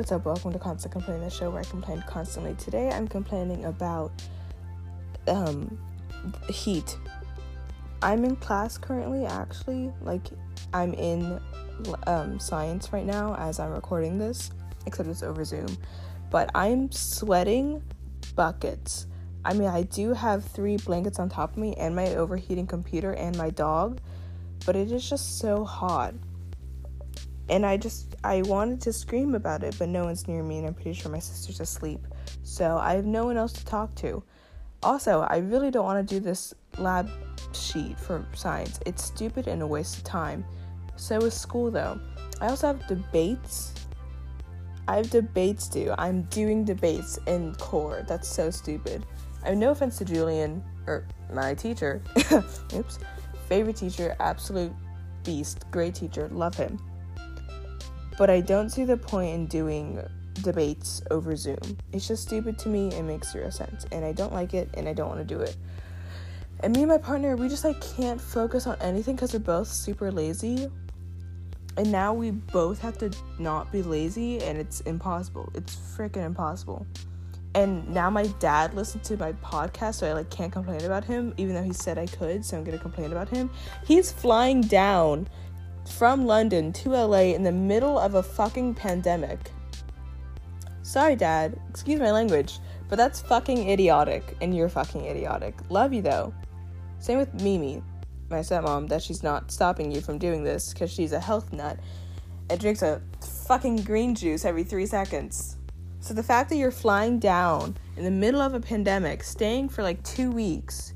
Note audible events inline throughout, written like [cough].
what's up? Welcome to Constant Complaining, the show where I complain constantly. Today I'm complaining about um heat. I'm in class currently, actually. Like, I'm in um, science right now as I'm recording this, except it's over Zoom. But I'm sweating buckets. I mean, I do have three blankets on top of me and my overheating computer and my dog, but it is just so hot. And I just, I wanted to scream about it, but no one's near me, and I'm pretty sure my sister's asleep. So I have no one else to talk to. Also, I really don't want to do this lab sheet for science. It's stupid and a waste of time. So is school though. I also have debates. I have debates due. I'm doing debates in core. That's so stupid. I have no offense to Julian or my teacher. [laughs] Oops. Favorite teacher, absolute beast, great teacher, love him. But I don't see the point in doing debates over Zoom. It's just stupid to me. It makes zero sense. And I don't like it and I don't want to do it. And me and my partner, we just like can't focus on anything because we're both super lazy and now we both have to not be lazy and it's impossible it's freaking impossible and now my dad listened to my podcast so i like can't complain about him even though he said i could so i'm gonna complain about him he's flying down from london to la in the middle of a fucking pandemic. Sorry dad. Excuse my language but that's fucking idiotic and you're fucking idiotic. Love you though. Same with mimi my stepmom that she's not stopping you from doing this because she's a health nut and drinks a fucking green juice every three seconds. So the fact that you're flying down in the middle of a pandemic, staying for like two weeks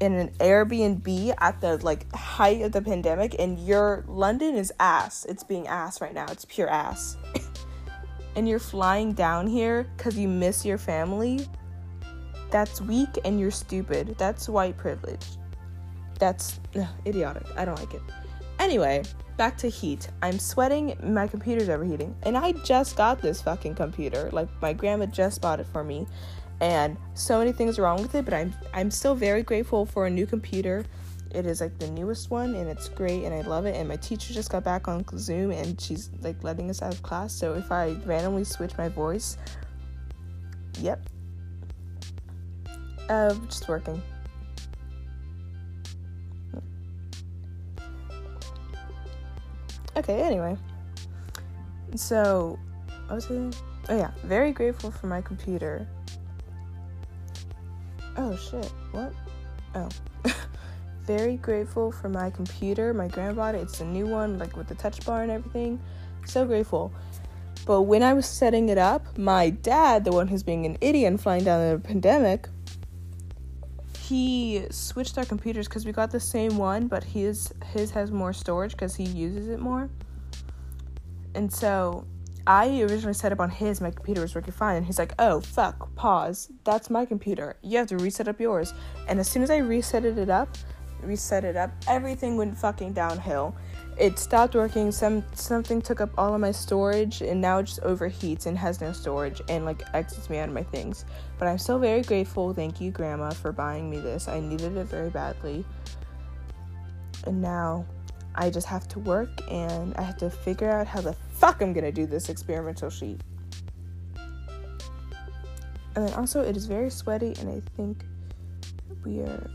in an Airbnb at the like height of the pandemic, and your London is ass. It's being ass right now. It's pure ass. [laughs] and you're flying down here because you miss your family. That's weak and you're stupid. That's white privilege. That's ugh, idiotic. I don't like it. Anyway, back to heat. I'm sweating, my computer's overheating. And I just got this fucking computer. Like my grandma just bought it for me. And so many things wrong with it, but I'm I'm still very grateful for a new computer. It is like the newest one and it's great and I love it. And my teacher just got back on Zoom and she's like letting us out of class. So if I randomly switch my voice, yep. Uh, just working. Okay, anyway. So, I was saying? Oh, yeah. Very grateful for my computer. Oh, shit. What? Oh. [laughs] Very grateful for my computer. My it. It's a new one, like with the touch bar and everything. So grateful. But when I was setting it up, my dad, the one who's being an idiot and flying down the pandemic, he switched our computers because we got the same one, but his his has more storage because he uses it more. And so I originally set up on his, my computer was working fine, and he's like, "Oh fuck, pause. That's my computer. You have to reset up yours." And as soon as I reset it up, reset it up, everything went fucking downhill it stopped working some something took up all of my storage and now it just overheats and has no storage and like exits me out of my things but i'm still very grateful thank you grandma for buying me this i needed it very badly and now i just have to work and i have to figure out how the fuck i'm gonna do this experimental sheet and then also it is very sweaty and i think we are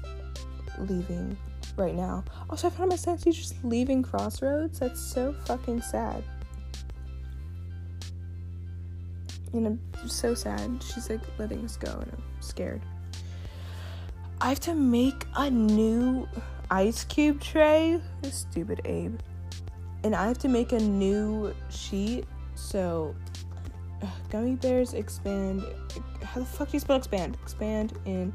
leaving right now. Also, I found my science just leaving Crossroads. That's so fucking sad. And I'm so sad. She's like letting us go, and I'm scared. I have to make a new ice cube tray. Stupid Abe. And I have to make a new sheet. So, gummy bears expand. How the fuck do you spell expand? Expand in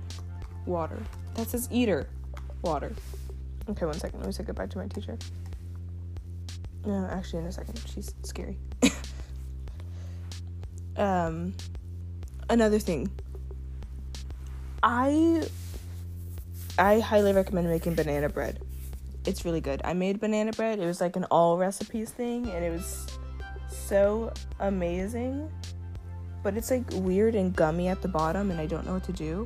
water. That says eater. Water. Okay, one second. Let me say goodbye to my teacher. No, actually, in a second. She's scary. [laughs] um, another thing. I I highly recommend making banana bread. It's really good. I made banana bread. It was like an all recipes thing, and it was so amazing. But it's like weird and gummy at the bottom, and I don't know what to do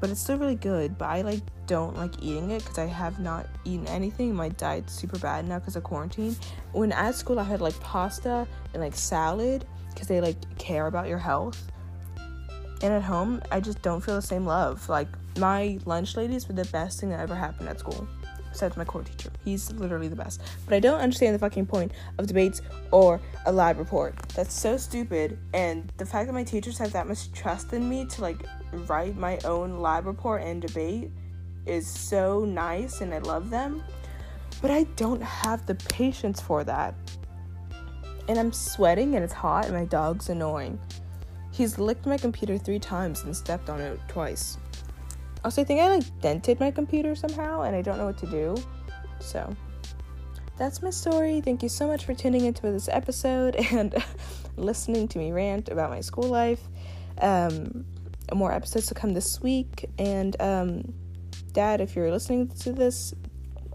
but it's still really good. But I like don't like eating it because I have not eaten anything. My diet's super bad now because of quarantine. When at school I had like pasta and like salad, because they like care about your health. And at home, I just don't feel the same love. Like my lunch ladies were the best thing that ever happened at school. Besides my core teacher. He's literally the best. But I don't understand the fucking point of debates or a lab report. That's so stupid. And the fact that my teachers have that much trust in me to like write my own lab report and debate is so nice and I love them. But I don't have the patience for that. And I'm sweating and it's hot and my dog's annoying. He's licked my computer three times and stepped on it twice. Also, I think I like dented my computer somehow and I don't know what to do. So, that's my story. Thank you so much for tuning into this episode [laughs] and listening to me rant about my school life. Um, more episodes to come this week. And, um, Dad, if you're listening to this,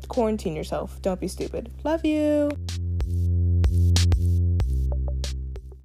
quarantine yourself. Don't be stupid. Love you.